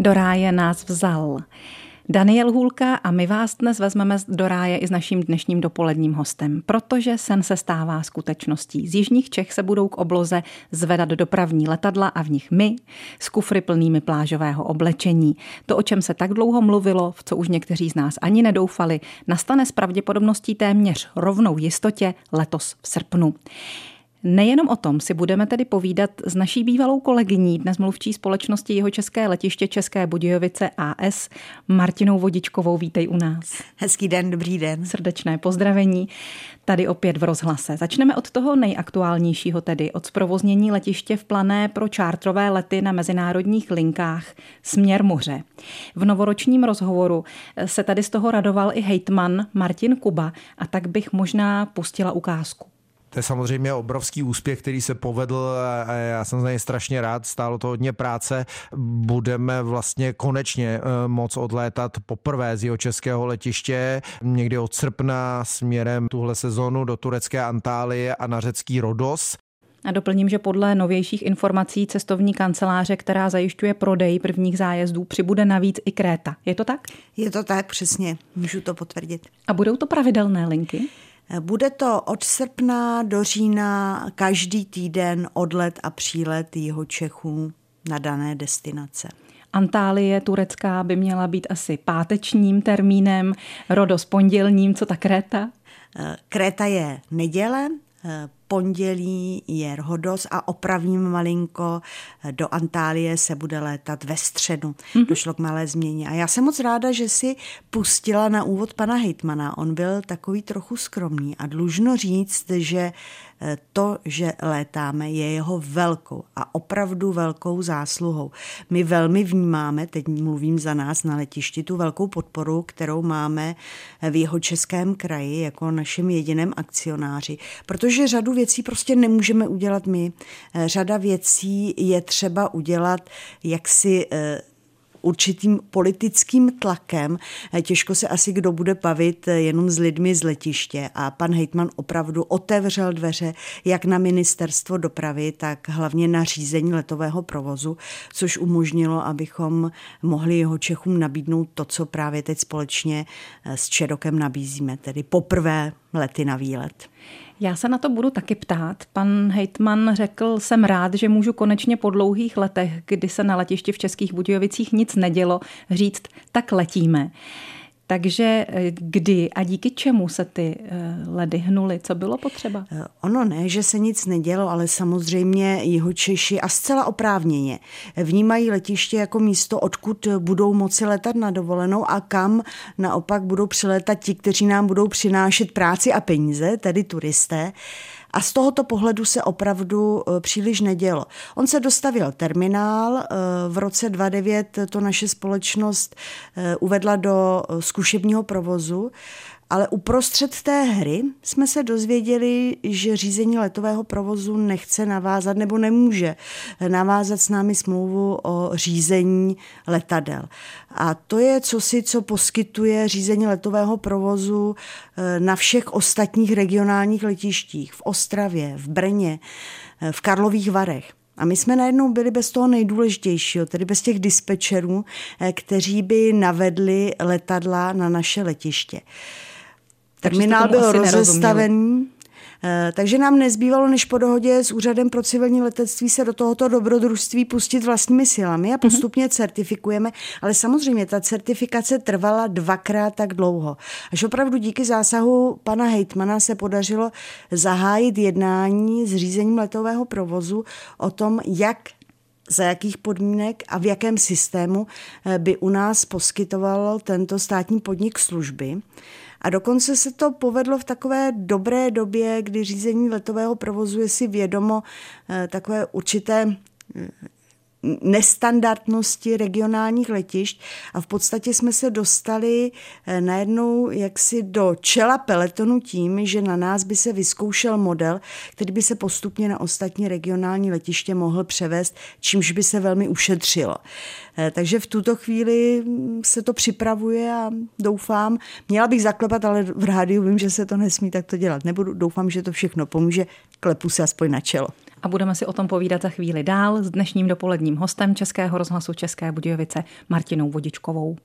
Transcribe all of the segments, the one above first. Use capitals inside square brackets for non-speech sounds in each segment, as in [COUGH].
Do ráje nás vzal. Daniel Hůlka a my vás dnes vezmeme do ráje i s naším dnešním dopoledním hostem, protože sen se stává skutečností. Z jižních Čech se budou k obloze zvedat dopravní letadla a v nich my s kufry plnými plážového oblečení. To, o čem se tak dlouho mluvilo, v co už někteří z nás ani nedoufali, nastane s pravděpodobností téměř rovnou jistotě letos v srpnu. Nejenom o tom si budeme tedy povídat s naší bývalou kolegyní, dnes mluvčí společnosti jeho České letiště České Budějovice AS, Martinou Vodičkovou. Vítej u nás. Hezký den, dobrý den. Srdečné pozdravení tady opět v rozhlase. Začneme od toho nejaktuálnějšího, tedy od zprovoznění letiště v plané pro čártrové lety na mezinárodních linkách směr moře. V novoročním rozhovoru se tady z toho radoval i hejtman Martin Kuba a tak bych možná pustila ukázku. To je samozřejmě obrovský úspěch, který se povedl a já jsem z něj strašně rád, stálo to hodně práce. Budeme vlastně konečně eh, moc odlétat poprvé z jeho českého letiště někdy od srpna směrem tuhle sezonu do turecké Antálie a na řecký Rodos. A doplním, že podle novějších informací cestovní kanceláře, která zajišťuje prodej prvních zájezdů, přibude navíc i Kréta. Je to tak? Je to tak, přesně. Můžu to potvrdit. A budou to pravidelné linky? Bude to od srpna do října každý týden odlet a přílet jeho Čechů na dané destinace. Antálie turecká by měla být asi pátečním termínem, Rodos pondělním, co ta Kréta? Kréta je neděle, pondělí je Rhodos a opravím malinko, do Antálie se bude létat ve středu. Mm-hmm. Došlo k malé změně. A já jsem moc ráda, že si pustila na úvod pana Hejtmana. On byl takový trochu skromný a dlužno říct, že to, že létáme, je jeho velkou a opravdu velkou zásluhou. My velmi vnímáme, teď mluvím za nás na letišti, tu velkou podporu, kterou máme v jeho českém kraji jako našem jediném akcionáři, protože řadu věcí prostě nemůžeme udělat my. Řada věcí je třeba udělat jaksi eh, určitým politickým tlakem. Těžko se asi kdo bude bavit jenom s lidmi z letiště a pan Hejtman opravdu otevřel dveře jak na ministerstvo dopravy, tak hlavně na řízení letového provozu, což umožnilo, abychom mohli jeho Čechům nabídnout to, co právě teď společně s Čerokem nabízíme, tedy poprvé lety na výlet. Já se na to budu taky ptát. Pan Hejtman řekl, jsem rád, že můžu konečně po dlouhých letech, kdy se na letišti v Českých Budějovicích nic nedělo, říct, tak letíme. Takže eh, kdy a díky čemu se ty eh, ledy hnuly? Co bylo potřeba? Eh, ono ne, že se nic nedělo, ale samozřejmě jeho Češi a zcela oprávněně vnímají letiště jako místo, odkud budou moci letat na dovolenou a kam naopak budou přiletat ti, kteří nám budou přinášet práci a peníze, tedy turisté. A z tohoto pohledu se opravdu e, příliš nedělo. On se dostavil terminál, e, v roce 2009 to naše společnost e, uvedla do zkušebního provozu ale uprostřed té hry jsme se dozvěděli, že řízení letového provozu nechce navázat nebo nemůže navázat s námi smlouvu o řízení letadel. A to je cosi, co poskytuje řízení letového provozu eh, na všech ostatních regionálních letištích, v Ostravě, v Brně, eh, v Karlových Varech. A my jsme najednou byli bez toho nejdůležitějšího, tedy bez těch dispečerů, eh, kteří by navedli letadla na naše letiště. Terminál byl rozestavený, eh, takže nám nezbývalo, než po dohodě s Úřadem pro civilní letectví se do tohoto dobrodružství pustit vlastními silami a mhm. postupně mm-hmm. certifikujeme. Ale samozřejmě ta certifikace trvala dvakrát tak dlouho. Až opravdu díky zásahu pana Hejtmana se podařilo zahájit jednání s řízením letového provozu o tom, jak za jakých podmínek a v jakém systému eh, by u nás poskytoval tento státní podnik služby. A dokonce se to povedlo v takové dobré době, kdy řízení letového provozu je si vědomo eh, takové určité nestandardnosti regionálních letišť a v podstatě jsme se dostali eh, najednou jaksi do čela peletonu tím, že na nás by se vyzkoušel model, který by se postupně na ostatní regionální letiště mohl převést, čímž by se velmi ušetřilo. Eh, takže v tuto chvíli mm, se to připravuje a doufám, měla bych zaklepat, ale v rádiu vím, že se to nesmí takto dělat. Nebudu, doufám, že to všechno pomůže, klepu se aspoň na čelo. A budeme si o tom povídat za chvíli dál s dnešním dopoledním hostem Českého rozhlasu České Budějovice Martinou Vodičkovou.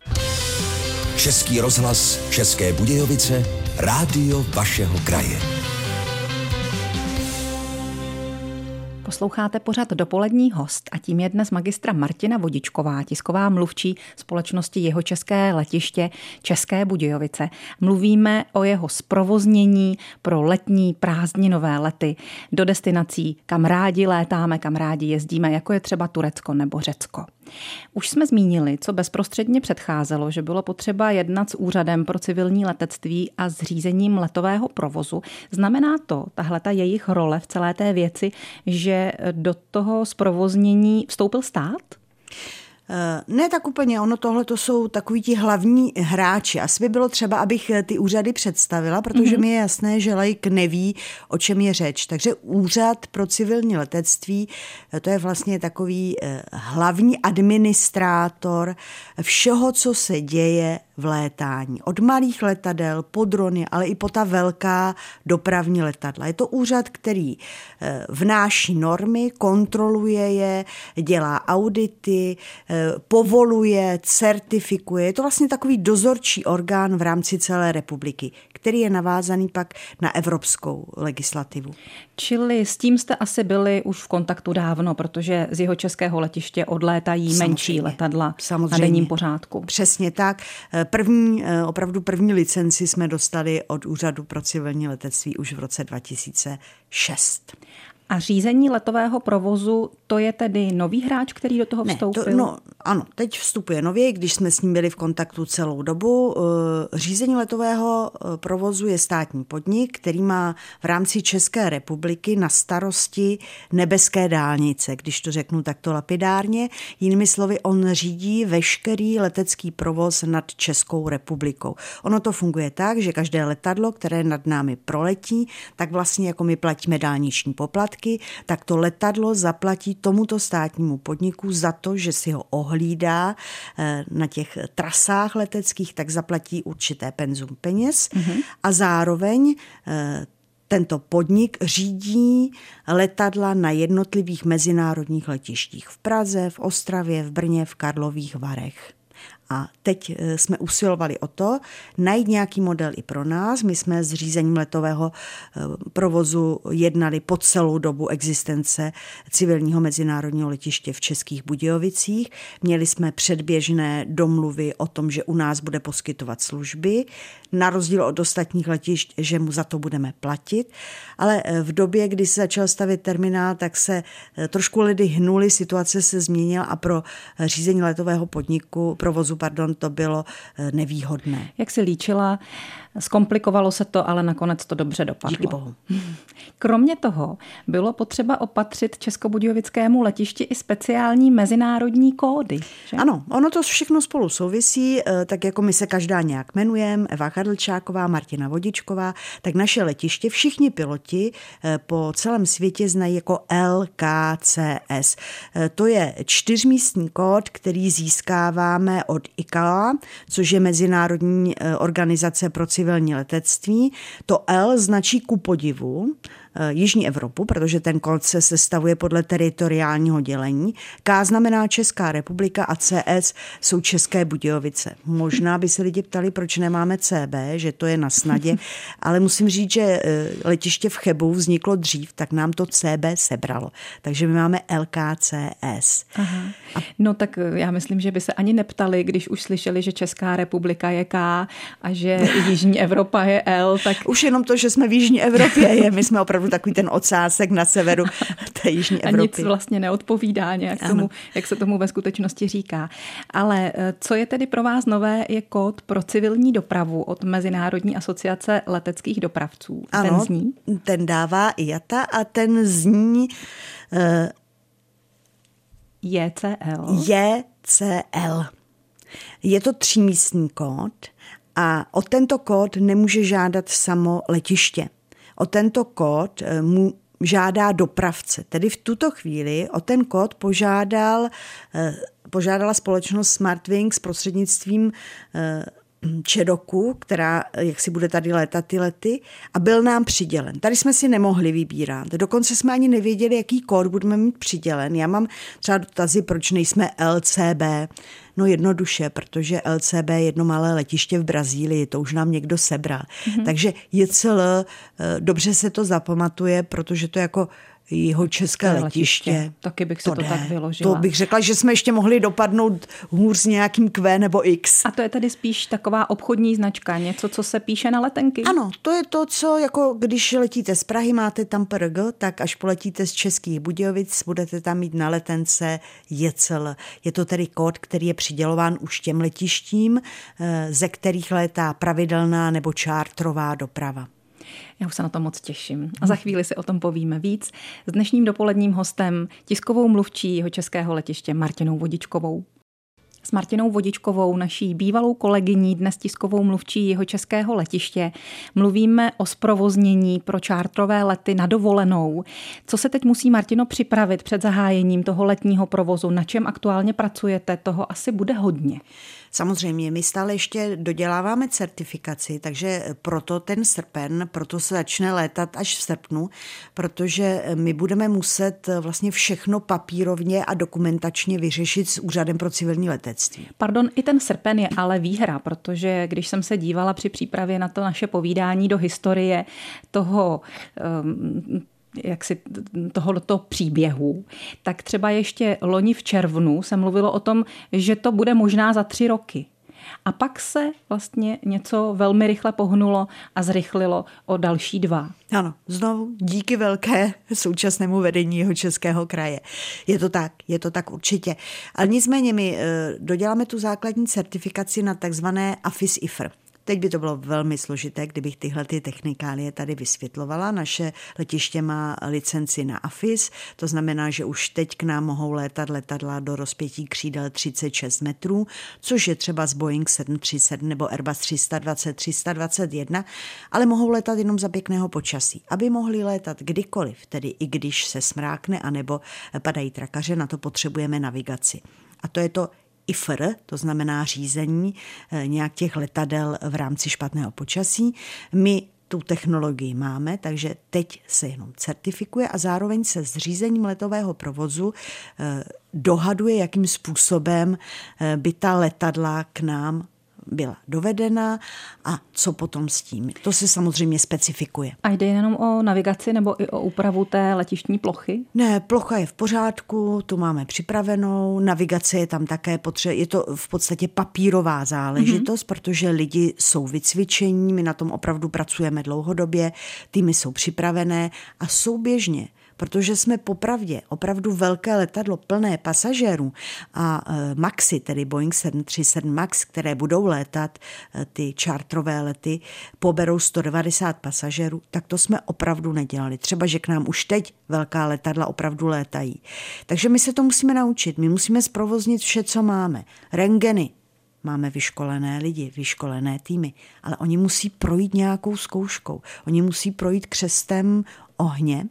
Český rozhlas České Budějovice, rádio vašeho kraje. Posloucháte pořad Dopolední host a tím je dnes magistra Martina Vodičková, tisková mluvčí společnosti Jeho České letiště České Budějovice. Mluvíme o jeho zprovoznění pro letní prázdninové lety do destinací, kam rádi létáme, kam rádi jezdíme, jako je třeba Turecko nebo Řecko. Už jsme zmínili, co bezprostředně předcházelo, že bylo potřeba jednat s Úřadem pro civilní letectví a zřízením letového provozu. Znamená to, tahle ta jejich role v celé té věci, že do toho zprovoznění vstoupil stát? Eh, ne tak úplně, ono tohle to jsou takový ti hlavní hráči. Asi by bylo třeba, abych eh, ty úřady představila, protože mm-hmm. mi je jasné, že lajk neví, o čem je řeč. Takže úřad pro civilní letectví, eh, to je vlastně takový hlavní administrátor všeho, co se děje v létání. Od malých letadel po drony, ale i po ta velká dopravní letadla. Je to úřad, který eh, vnáší normy, kontroluje je, dělá audity, eh, povoluje, certifikuje. Je to vlastně takový dozorčí orgán v rámci celé republiky, který je navázaný pak na evropskou legislativu. Čili s tím jste asi byli už v kontaktu dávno, protože z jeho českého letiště odlétají Samozřejmě. menší letadla Samozřejmě. na denním pořádku. Přesně tak. První, eh, opravdu první licenci jsme dostali od Úřadu pro civilní letectví už v roce 2006. A řízení letového provozu, to je tedy nový hráč, který do toho vstoupil? Ne, to, no, ano, teď vstupuje nově, když jsme s ním byli v kontaktu celou dobu. Eh, řízení letového eh, provozu je státní podnik, který má v rámci České republiky na starosti nebeské dálnice, když to řeknu takto lapidárně. Jinými slovy, on řídí veškerý letecký provoz nad Českou republikou. Ono to funguje tak, že každé letadlo, které nad námi proletí, tak vlastně jako my platíme dálniční poplatky, tak to letadlo zaplatí tomuto státnímu podniku za to, že si ho ohlídá eh, na těch trasách leteckých, tak zaplatí určité penzum peněz mm-hmm. a zároveň eh, tento podnik řídí letadla na jednotlivých mezinárodních letištích v Praze, v Ostravě, v Brně, v Karlových Varech. A teď eh, jsme usilovali o to, najít nějaký model i pro nás. My jsme s řízením letového eh, provozu jednali po celou dobu existence civilního mezinárodního letiště v Českých Budějovicích. Měli jsme předběžné domluvy o tom, že u nás bude poskytovat služby, na rozdíl od ostatních letišť, že mu za to budeme platit. Ale eh, v době, kdy se začal stavit terminál, tak se trošku ledy hnuli, situace se změnila a pro řízení letového podniku, provozu, pardon, to bylo eh, nevýhodné. Jak si líčila, zkomplikovalo se to, ale nakonec to dobře dopadlo. Díky bohu. [LAUGHS] Kromě toho bylo potřeba opatřit Českobudějovickému letišti i speciální mezinárodní kódy. Že? Ano, ono to všechno spolu souvisí, eh, tak jako my se každá nějak jmenujeme, Eva Chadlčáková, Martina Vodičková, tak naše letiště všichni piloti eh, po celém světě znají jako LKCS. To je čtyřmístní kód, který získáváme od ICAO, což je Mezinárodní eh, organizace pro civilní letectví. To L značí ku podivu, Jižní Evropu, protože ten kód se sestavuje podle teritoriálního dělení. K znamená Česká republika a CS jsou České Budějovice. Možná by se lidi ptali, proč nemáme CB, že to je na snadě, [LAUGHS] ale musím říct, že eh, letiště v Chebu vzniklo dřív, tak nám to CB sebralo. Takže my máme LKCS. Aha. No tak eh, já myslím, že by se ani neptali, když už slyšeli, že Česká republika je K a že [LAUGHS] Jižní Evropa je L, tak... Už jenom to, že jsme v Jižní Evropě je, my jsme opravdu opravdu takový ten ocásek na severu [LAUGHS] té jižní Evropy. A nic vlastně neodpovídá nějak tomu, jak se tomu ve skutečnosti říká. Ale eh, co je tedy pro vás nové, je kód pro civilní dopravu od Mezinárodní asociace leteckých dopravců. Ano, ten zní? ten dává IATA a ten zní... Uh, JCL. JCL. Je to třímístní kód a o tento kód nemůže žádat samo letiště o tento kód eh, mu žádá dopravce. Tedy v tuto chvíli o ten kód požádal, eh, požádala společnost Smartwings prostřednictvím eh, Čedoku, která jak si bude tady létat ty lety a byl nám přidělen. Tady jsme si nemohli vybírat. Dokonce jsme ani nevěděli, jaký kód budeme mít přidělen. Já mám třeba dotazy, proč nejsme LCB. No jednoduše, protože LCB je jedno malé letiště v Brazílii, to už nám někdo sebral. Mm-hmm. Takže JCL, eh, dobře se to zapamatuje, protože to jako jeho české letiště. letiště. Taky bych si to, to tak vyložila. To bych řekla, že jsme ještě mohli dopadnout hůř s nějakým Q nebo X. A to je tedy spíš taková obchodní značka, něco, co se píše na letenky? Ano, to je to, co jako když letíte z Prahy, máte tam PRG, tak až poletíte z Českých Budějovic, budete tam mít na letence JECL. Je to tedy kód, který je přidělován už těm letištím, eh, ze kterých létá pravidelná nebo čártrová doprava. Já už se na to moc těším. A za chvíli si o tom povíme víc s dnešním dopoledním hostem, tiskovou mluvčí jeho českého letiště Martinou Vodičkovou. S Martinou Vodičkovou, naší bývalou kolegyní, dnes tiskovou mluvčí jeho českého letiště, mluvíme o zprovoznění pro čártrové lety na dovolenou. Co se teď musí Martino připravit před zahájením toho letního provozu? Na čem aktuálně pracujete? Toho asi bude hodně. Samozřejmě, my stále ještě doděláváme certifikaci, takže proto ten srpen, proto se začne létat až v srpnu, protože my budeme muset vlastně všechno papírovně a dokumentačně vyřešit s Úřadem pro civilní letectví. Pardon, i ten srpen je ale výhra, protože když jsem se dívala při přípravě na to naše povídání do historie toho um, jaksi tohoto příběhu, tak třeba ještě loni v červnu se mluvilo o tom, že to bude možná za tři roky. A pak se vlastně něco velmi rychle pohnulo a zrychlilo o další dva. Ano, znovu díky velké současnému vedení jeho českého kraje. Je to tak, je to tak určitě. Ale nicméně my eh, doděláme tu základní certifikaci na takzvané AFIS IFR. Teď by to bylo velmi složité, kdybych tyhle ty technikálie tady vysvětlovala. Naše letiště má licenci na AFIS, to znamená, že už teď k nám mohou létat letadla do rozpětí křídel 36 metrů, což je třeba z Boeing 737 nebo Airbus 320, 321, ale mohou létat jenom za pěkného počasí. Aby mohli létat kdykoliv, tedy i když se smrákne anebo padají trakaře, na to potřebujeme navigaci. A to je to IFR, to znamená řízení eh, nějak těch letadel v rámci špatného počasí. My tu technologii máme, takže teď se jenom certifikuje a zároveň se s řízením letového provozu eh, dohaduje, jakým způsobem eh, by ta letadla k nám byla dovedena a co potom s tím. To se samozřejmě specifikuje. A jde jenom o navigaci nebo i o úpravu té letištní plochy? Ne, plocha je v pořádku, tu máme připravenou, navigace je tam také potřeba, je to v podstatě papírová záležitost, mm-hmm. protože lidi jsou vycvičení, my na tom opravdu pracujeme dlouhodobě, týmy jsou připravené a souběžně protože jsme popravdě opravdu velké letadlo plné pasažérů a e, Maxi, tedy Boeing 737 Max, které budou létat e, ty čártrové lety, poberou 190 pasažérů, tak to jsme opravdu nedělali. Třeba, že k nám už teď velká letadla opravdu létají. Takže my se to musíme naučit. My musíme zprovoznit vše, co máme. Rengeny, máme vyškolené lidi, vyškolené týmy, ale oni musí projít nějakou zkouškou. Oni musí projít křestem ohně,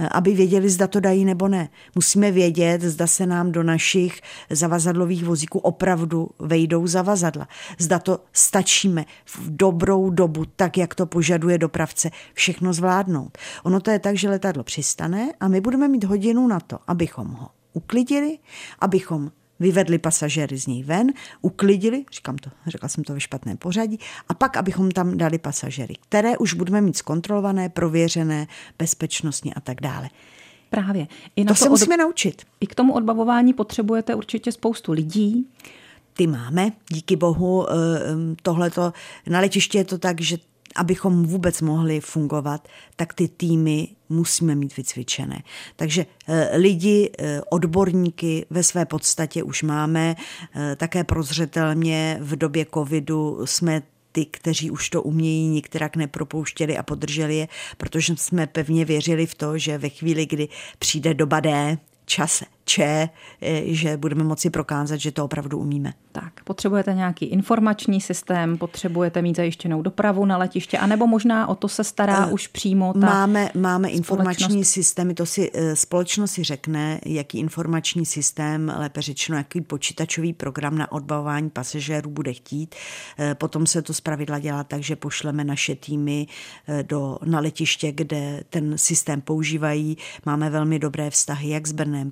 Eh, aby věděli, zda to dají nebo ne. Musíme vědět, zda se nám do našich zavazadlových vozíků opravdu vejdou zavazadla. Zda to stačíme v dobrou dobu, tak jak to požaduje dopravce, všechno zvládnout. Ono to je tak, že letadlo přistane a my budeme mít hodinu na to, abychom ho uklidili, abychom vyvedli pasažéry z něj ven, uklidili, říkám to, řekla jsem to ve špatném pořadí, a pak, abychom tam dali pasažéry, které už budeme mít zkontrolované, prověřené, bezpečnostně a tak dále. Právě. I na to, to se od... musíme naučit. I k tomu odbavování potřebujete určitě spoustu lidí. Ty máme, díky bohu. Eh, tohleto, na letišti je to tak, že abychom vůbec mohli fungovat, tak ty týmy musíme mít vycvičené. Takže eh, lidi, eh, odborníky ve své podstatě už máme. Eh, také prozřetelně v době covidu jsme ty, kteří už to umějí, některak nepropouštěli a podrželi je, protože jsme pevně věřili v to, že ve chvíli, kdy přijde doba D, čas če, že budeme moci prokázat, že to opravdu umíme. Tak, potřebujete nějaký informační systém, potřebujete mít zajištěnou dopravu na letiště, anebo možná o to se stará uh, už přímo ta Máme, máme informační systémy, to si uh, společnost si řekne, jaký informační systém, lépe řečeno, jaký počítačový program na odbavování pasažérů bude chtít. Potom se to zpravidla dělá tak, že pošleme naše týmy do, na letiště, kde ten systém používají. Máme velmi dobré vztahy jak s Brnem,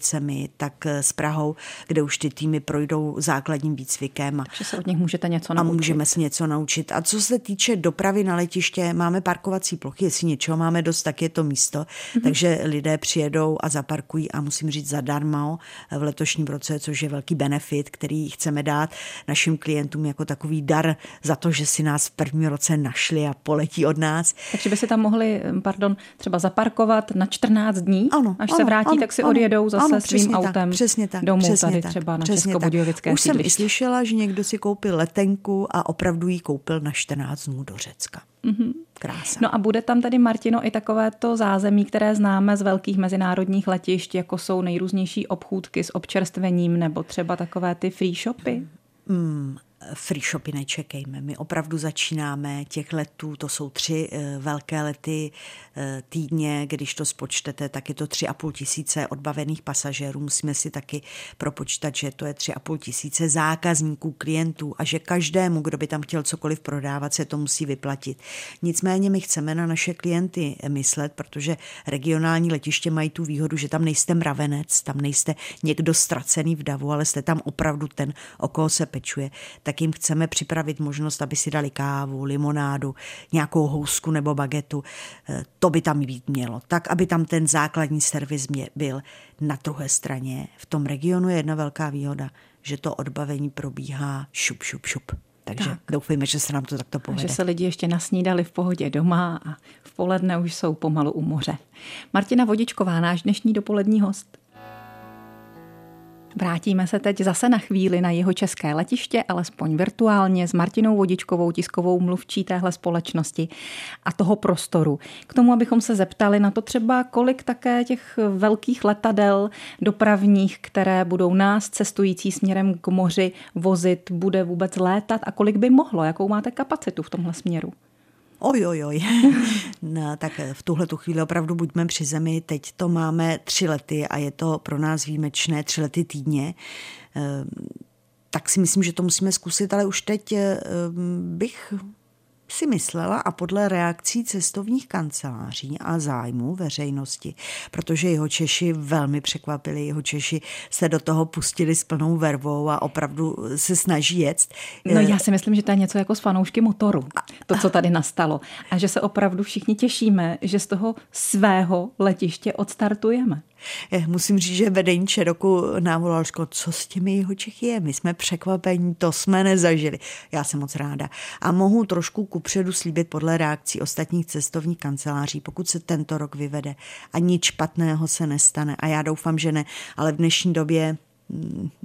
Pardubicemi, tak s Prahou, kde už ty týmy projdou základním výcvikem. Takže se od nich můžete něco naučit. A můžeme se něco naučit. A co se týče dopravy na letiště, máme parkovací plochy, jestli něčeho máme dost, tak je to místo. Mm-hmm. Takže lidé přijedou a zaparkují a musím říct zadarmo v letošním roce, což je velký benefit, který chceme dát našim klientům jako takový dar za to, že si nás v prvním roce našli a poletí od nás. Takže by si tam mohli, pardon, třeba zaparkovat na 14 dní, ano, až ano, se vrátí, ano, tak si ano, odjedou zase ano, svým tak, autem přesně tak, domů přesně tady tak, třeba na Českobudějovické Už sídliště. jsem slyšela, že někdo si koupil letenku a opravdu ji koupil na 14 dnů do Řecka. Mm-hmm. Krása. No a bude tam tady, Martino, i takovéto zázemí, které známe z velkých mezinárodních letišť, jako jsou nejrůznější obchůdky s občerstvením nebo třeba takové ty free shopy? Mm, free shopy nečekejme. My opravdu začínáme těch letů, to jsou tři eh, velké lety eh, týdně, když to spočtete, tak je to tři a půl tisíce odbavených pasažérů. Musíme si taky propočítat, že to je tři a půl tisíce zákazníků, klientů a že každému, kdo by tam chtěl cokoliv prodávat, se to musí vyplatit. Nicméně my chceme na naše klienty myslet, protože regionální letiště mají tu výhodu, že tam nejste mravenec, tam nejste někdo ztracený v davu, ale jste tam opravdu ten, o koho se pečuje jim chceme připravit možnost, aby si dali kávu, limonádu, nějakou housku nebo bagetu. Eh, to by tam být mělo. Tak, aby tam ten základní servis byl. Na druhé straně v tom regionu je jedna velká výhoda, že to odbavení probíhá šup, šup, šup. Takže tak. doufejme, že se nám to takto povede. Že se lidi ještě nasnídali v pohodě doma a v poledne už jsou pomalu u moře. Martina Vodičková, náš dnešní dopolední host. Vrátíme se teď zase na chvíli na jeho české letiště, alespoň virtuálně, s Martinou Vodičkovou, tiskovou mluvčí téhle společnosti a toho prostoru. K tomu, abychom se zeptali na to třeba, kolik také těch velkých letadel dopravních, které budou nás cestující směrem k moři vozit, bude vůbec létat a kolik by mohlo, jakou máte kapacitu v tomhle směru? Oj, oj, oj. no, tak v tuhle tu chvíli opravdu buďme při zemi. Teď to máme tři lety a je to pro nás výjimečné, tři lety týdně. Ehm, tak si myslím, že to musíme zkusit, ale už teď ehm, bych si myslela a podle reakcí cestovních kanceláří a zájmu veřejnosti, protože jeho Češi velmi překvapili, jeho Češi se do toho pustili s plnou vervou a opravdu se snaží jet. No já si myslím, že to je něco jako s fanoušky motoru, to, co tady nastalo. A že se opravdu všichni těšíme, že z toho svého letiště odstartujeme. Eh, musím říct, že vedení Čeroku nám volal, co s těmi jeho Čechy je, my jsme překvapení, to jsme nezažili. Já jsem moc ráda. A mohu trošku kupředu slíbit podle reakcí ostatních cestovních kanceláří, pokud se tento rok vyvede a nic špatného se nestane. A já doufám, že ne, ale v dnešní době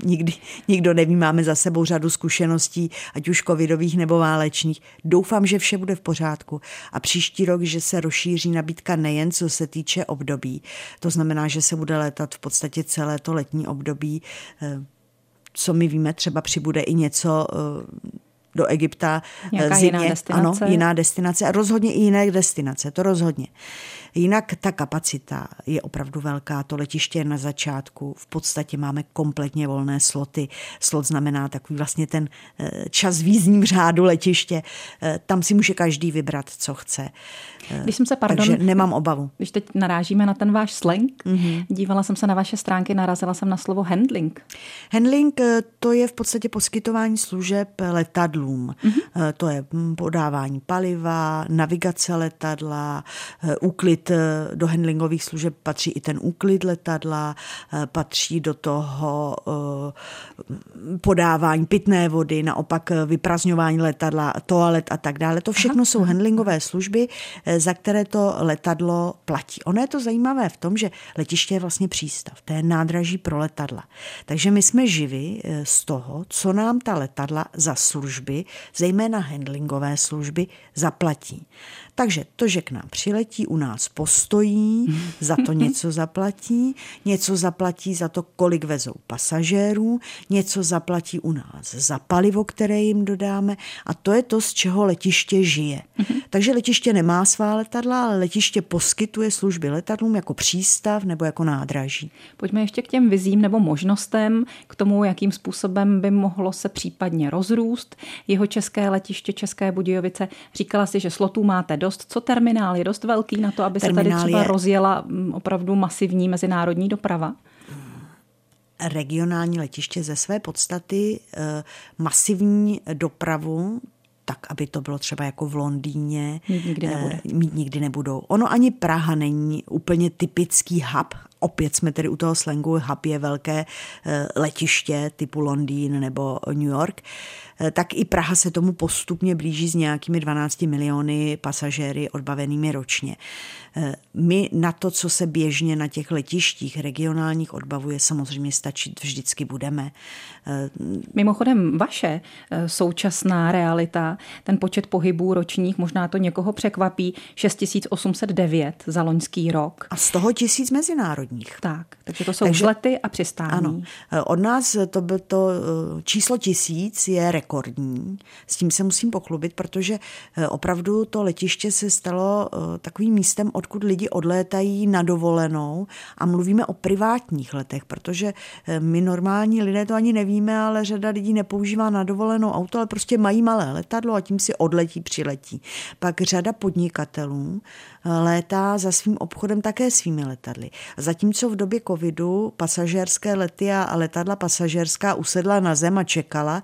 nikdy, nikdo neví, máme za sebou řadu zkušeností, ať už covidových nebo válečných. Doufám, že vše bude v pořádku a příští rok, že se rozšíří nabídka nejen co se týče období, to znamená, že se bude létat v podstatě celé to letní období, eh, co my víme, třeba přibude i něco eh, do Egypta. Nějaká zimě, jiná destinace. Ano, jiná destinace a rozhodně i jiné destinace, to rozhodně. Jinak ta kapacita je opravdu velká, to letiště je na začátku, v podstatě máme kompletně volné sloty. Slot znamená takový vlastně ten eh, čas v jízdním řádu letiště, eh, tam si může každý vybrat, co chce. Eh, když jsem se, pardon, Takže nemám obavu. Když teď narážíme na ten váš slang, mm-hmm. dívala jsem se na vaše stránky, narazila jsem na slovo handling. Handling to je v podstatě poskytování služeb letadlům. Mm-hmm. To je hm, podávání paliva, navigace letadla, úklid Eh, do handlingových služeb patří i ten úklid letadla, eh, patří do toho eh, podávání pitné vody, naopak vyprazňování letadla, toalet a tak dále. To všechno Aha. jsou handlingové služby, za které to letadlo platí. Ono je to zajímavé v tom, že letiště je vlastně přístav, to je nádraží pro letadla. Takže my jsme živi z toho, co nám ta letadla za služby, zejména handlingové služby, zaplatí. Takže to, že k nám přiletí, u nás postojí, za to [LAUGHS] něco zaplatí, něco zaplatí za to, kolik vezou pasažérů, něco zaplatí u nás za palivo, které jim dodáme a to je to, z čeho letiště žije. Takže letiště nemá svá letadla, ale letiště poskytuje služby letadlům jako přístav nebo jako nádraží. Pojďme ještě k těm vizím nebo možnostem, k tomu, jakým způsobem by mohlo se případně rozrůst jeho české letiště České Budějovice. Říkala si, že slotů máte dost. Co terminál je dost velký na to, aby terminál se tady třeba je... rozjela mm, opravdu masivní mezinárodní doprava? regionální letiště ze své podstaty eh, masivní dopravu tak, aby to bylo třeba jako v Londýně. Mít nikdy nebude. Mít nikdy nebudou. Ono ani Praha není úplně typický hub. Opět jsme tedy u toho slangu. Hub je velké eh, letiště typu Londýn nebo New York. Eh, tak i Praha se tomu postupně blíží s nějakými 12 miliony pasažéry odbavenými ročně. Eh, my na to, co se běžně na těch letištích regionálních odbavuje, samozřejmě stačit vždycky budeme. Mimochodem, vaše současná realita, ten počet pohybů ročních, možná to někoho překvapí, 6809 za loňský rok. A z toho tisíc mezinárodních. Tak, takže to jsou takže, vzlety a přistání. Ano, od nás to, by to číslo tisíc je rekordní. S tím se musím pochlubit, protože eh, opravdu to letiště se stalo takovým místem, odkud lidi odlétají na dovolenou a mluvíme o privátních letech, protože my normální lidé to ani nevíme, ale řada lidí nepoužívá na dovolenou auto, ale prostě mají malé letadlo a tím si odletí, přiletí. Pak řada podnikatelů létá za svým obchodem také svými letadly. Zatímco v době covidu pasažérské lety a letadla pasažérská usedla na zem a čekala,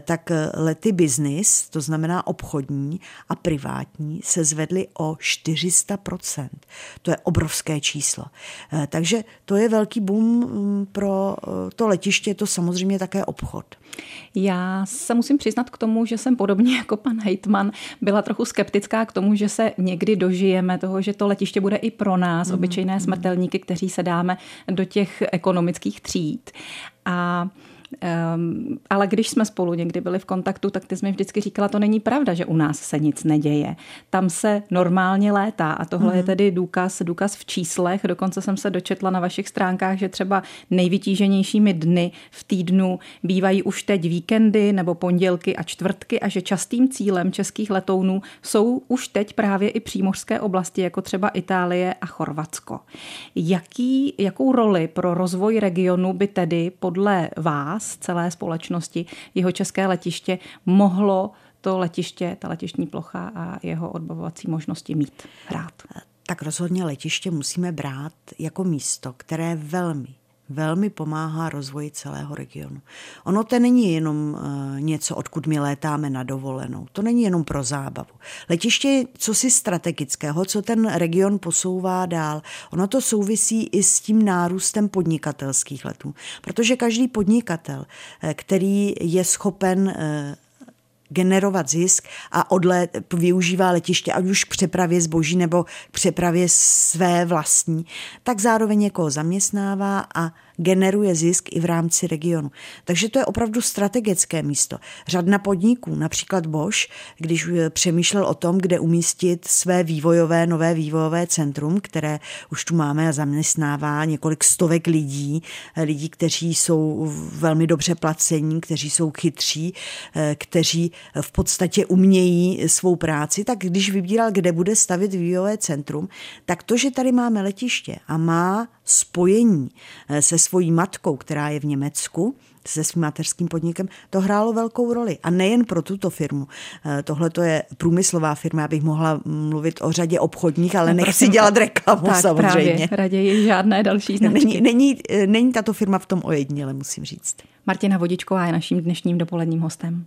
tak lety business, to znamená obchodní a privátní, se zvedly o 400%. To je obrovské číslo. Takže to je velký boom mm, pro to letiště, je to samozřejmě také obchod. Já se musím přiznat k tomu, že jsem podobně [LAUGHS] jako pan Hejtman byla trochu skeptická k tomu, že se někdy dožijeme toho, že to letiště bude i pro nás, mm. obyčejné smrtelníky, kteří se dáme do těch ekonomických tříd. A Um, ale když jsme spolu někdy byli v kontaktu, tak ty jsi mi vždycky říkala, to není pravda, že u nás se nic neděje. Tam se normálně létá a tohle mm-hmm. je mhm. tedy důkaz, důkaz v číslech. Dokonce jsem se dočetla na vašich stránkách, že třeba nejvytíženějšími dny v týdnu bývají už teď víkendy nebo pondělky a čtvrtky a že častým cílem českých letounů jsou už teď právě i přímořské oblasti, jako třeba Itálie a Chorvatsko. Jaký, jakou roli pro rozvoj regionu by tedy podle vás nás, celé společnosti, jeho české letiště mohlo to letiště, ta letištní plocha a jeho odbavovací možnosti mít, hrát? Tak rozhodně letiště musíme brát jako místo, které velmi velmi pomáhá rozvoji celého regionu. Ono to není jenom uh, něco, odkud my létáme na dovolenou. To není jenom pro zábavu. Letiště je cosi strategického, co ten region posouvá dál. Ono to souvisí i s tím nárůstem podnikatelských letů. Protože každý podnikatel, eh, který je schopen uh, generovat zisk a odlet, využívá letiště, ať už k přepravě zboží nebo k přepravě své vlastní, tak zároveň někoho zaměstnává a generuje zisk i v rámci regionu. Takže to je opravdu strategické místo. Řadna podniků, například Bosch, když přemýšlel o tom, kde umístit své vývojové, nové vývojové centrum, které už tu máme a zaměstnává několik stovek lidí, lidí, kteří jsou velmi dobře placení, kteří jsou chytří, eh, kteří v podstatě umějí svou práci, tak když vybíral, kde bude stavit vývojové centrum, tak to, že tady máme letiště a má spojení se svojí matkou, která je v Německu, se svým mateřským podnikem, to hrálo velkou roli. A nejen pro tuto firmu. Eh, tohle to je průmyslová firma, abych mohla mluvit o řadě obchodních, ale no, nechci dělat reklamu tak, samozřejmě. Právě, raději žádné další značky. Není, není, eh, není tato firma v tom ojediněle, musím říct. Martina Vodičková je naším dnešním dopoledním hostem.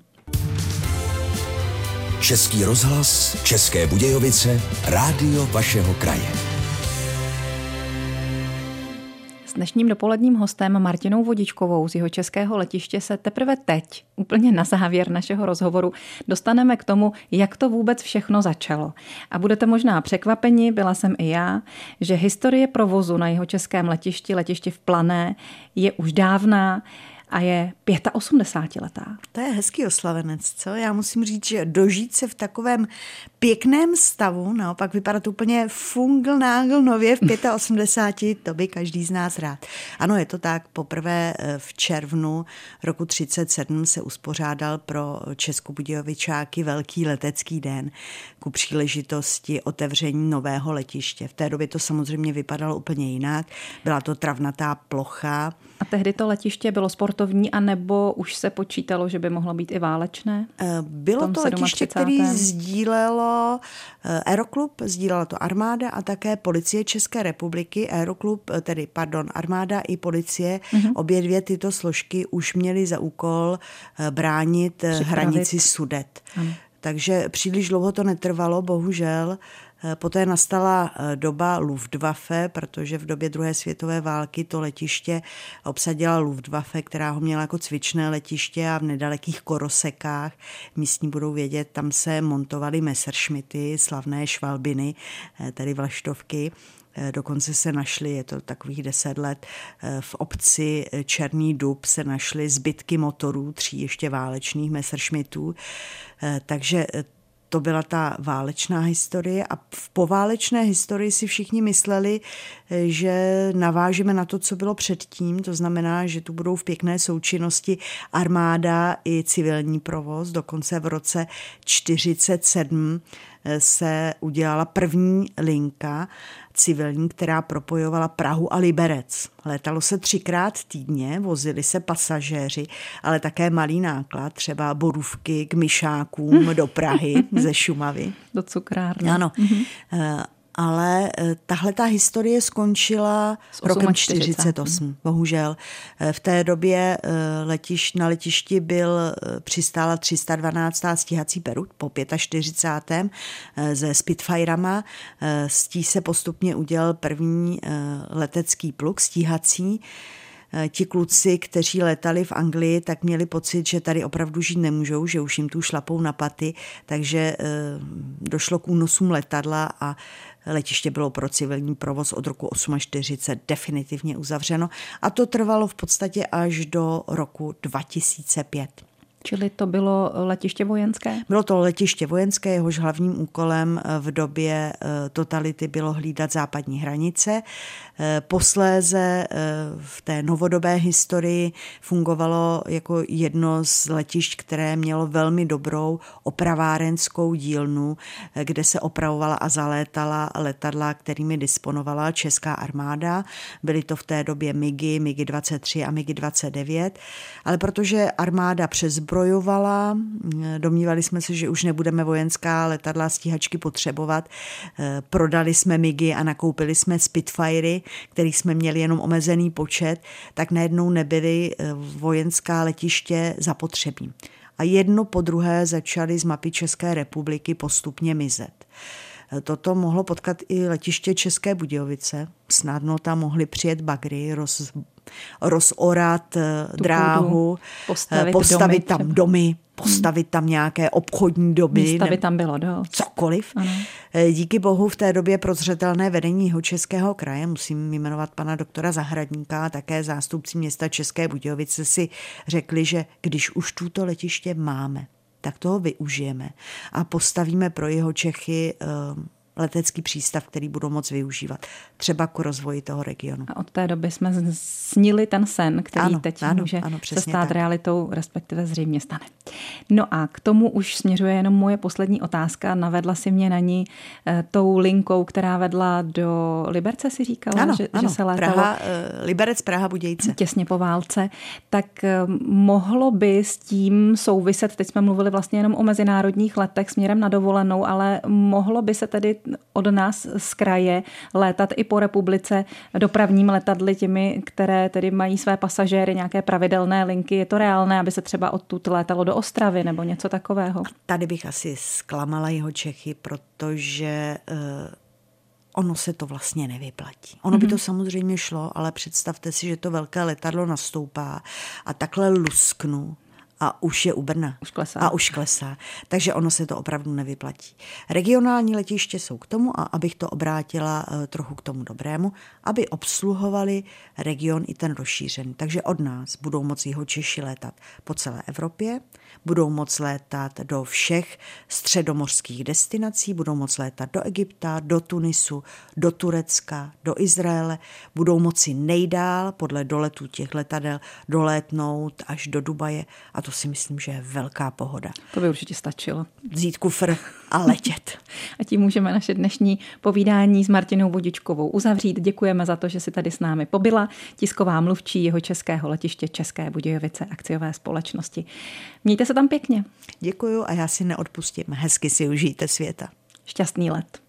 Český rozhlas, České Budějovice, rádio vašeho kraje. S dnešním dopoledním hostem Martinou Vodičkovou z jeho českého letiště se teprve teď, úplně na závěr našeho rozhovoru, dostaneme k tomu, jak to vůbec všechno začalo. A budete možná překvapeni, byla jsem i já, že historie provozu na jeho českém letišti, letiště v Plané, je už dávná a je 85 letá. To je hezký oslavenec, co? Já musím říct, že dožít se v takovém pěkném stavu, naopak vypadat úplně fungl nágl nově v 85, to by každý z nás rád. Ano, je to tak, poprvé eh, v červnu roku 37 se uspořádal pro Českobudějovičáky velký letecký den ku příležitosti otevření nového letiště. V té době to samozřejmě vypadalo úplně jinak. Byla to travnatá plocha. A tehdy to letiště bylo sportovní, anebo už se počítalo, že by mohlo být i válečné? Eh, bylo to letiště, který sdílelo eh, Aeroklub, sdílela to armáda a také policie České republiky. Aeroklub, eh, tedy pardon, armáda i policie, mm-hmm. obě dvě tyto složky už měly za úkol bránit Připravit. hranici Sudet. Ano. Takže příliš dlouho to netrvalo, bohužel. Eh, poté nastala eh, doba Luftwaffe, protože v době druhé světové války to letiště obsadila Luftwaffe, která ho měla jako cvičné letiště a v nedalekých Korosekách, místní budou vědět, tam se montovaly Messerschmitty, slavné švalbiny, eh, tedy vlaštovky. Dokonce se našly, je to takových deset let, v obci Černý dub se našly zbytky motorů, tří ještě válečných Messerschmittů. Takže to byla ta válečná historie a v poválečné historii si všichni mysleli, že navážeme na to, co bylo předtím, to znamená, že tu budou v pěkné součinnosti armáda i civilní provoz. Dokonce v roce 47 se udělala první linka civilní, která propojovala Prahu a Liberec. Létalo se třikrát týdně, vozili se pasažéři, ale také malý náklad, třeba borůvky k myšákům do Prahy ze Šumavy. Do cukrárny. Ano. Mm-hmm ale eh, tahle ta historie skončila rokem 48, bohužel. Eh, v té době eh, letiš, na letišti byl přistála 312. stíhací Perut po 45. se Spitfirama. S tí se postupně udělal první letecký pluk stíhací ti kluci, kteří letali v Anglii, tak měli pocit, že tady opravdu žít nemůžou, že už jim tu šlapou na paty, takže došlo k únosům letadla a Letiště bylo pro civilní provoz od roku 48 definitivně uzavřeno a to trvalo v podstatě až do roku 2005. Čili to bylo letiště vojenské? Bylo to letiště vojenské, jehož hlavním úkolem v době eh, totality bylo hlídat západní hranice. Eh, posléze eh, v té novodobé historii fungovalo jako jedno z letišť, které mělo velmi dobrou opravárenskou dílnu, kde se opravovala a zalétala letadla, kterými disponovala česká armáda. Byly to v té době MIGy, MIGy 23 a MIGy 29, ale protože armáda přes zbrojovala. Domnívali jsme se, že už nebudeme vojenská letadla stíhačky potřebovat. Eh, prodali jsme MIGy a nakoupili jsme Spitfirey, kterých jsme měli jenom omezený počet, tak najednou nebyly eh, vojenská letiště zapotřebí. A jedno po druhé začaly z mapy České republiky postupně mizet. Eh, toto mohlo potkat i letiště České Budějovice. Snadno tam mohly přijet bagry, roz, rozorat eh, tu dráhu, půdu, postavit, postavit domy, tam třeba. domy, postavit tam nějaké obchodní doby. Místa by tam bylo dost. Cokoliv. Ano. Eh, díky bohu v té době prozřetelné vedení jeho českého kraje, musím jmenovat pana doktora Zahradníka a také zástupci města České Budějovice si řekli, že když už tuto letiště máme, tak toho využijeme a postavíme pro jeho Čechy letecký přístav, který budou moc využívat, třeba k rozvoji toho regionu. A od té doby jsme snili ten sen, který ano, teď ano, může ano, se stát tak. realitou, respektive zřejmě stane. No a k tomu už směřuje jenom moje poslední otázka. Navedla si mě na ní e, tou linkou, která vedla do Liberce, si říkala, ano, že, ano, že se létalo. Praha, e, Liberec, Praha, Budějce. Těsně po válce. Tak e, mohlo by s tím souviset, teď jsme mluvili vlastně jenom o mezinárodních letech směrem na dovolenou, ale mohlo by se tedy od nás z kraje létat i po republice dopravním letadly těmi, které tedy mají své pasažéry, nějaké pravidelné linky. Je to reálné, aby se třeba odtud létalo do Ostravy nebo něco takového? Tady bych asi zklamala jeho Čechy, protože uh ono se to vlastně nevyplatí. Ono mm-hmm. by to mhm. samozřejmě šlo, ale představte si, že to velké letadlo nastoupá a takhle lusknu a už je u Brna. Už klesá. A už klesá. Takže ono se to opravdu nevyplatí. Regionální letiště jsou k tomu, a abych to obrátila eh, trochu k tomu dobrému, aby obsluhovali region i ten rozšířený. Takže od nás budou moci jeho Češi létat po celé Evropě, budou moc létat do všech středomořských destinací, budou moc létat do Egypta, do Tunisu, do Turecka, do Izraele, budou moci nejdál podle doletů těch letadel dolétnout až do Dubaje a to si myslím, že je velká pohoda. To by určitě stačilo. Vzít kufr a letět. [LAUGHS] a tím můžeme naše dnešní povídání s Martinou Vodičkovou uzavřít. Děkujeme za to, že si tady s námi pobyla. Tisková mluvčí jeho českého letiště České Budějovice akciové společnosti. Mějte se tam pěkně. Děkuju a já si neodpustím. Hezky si užijte světa. Šťastný let.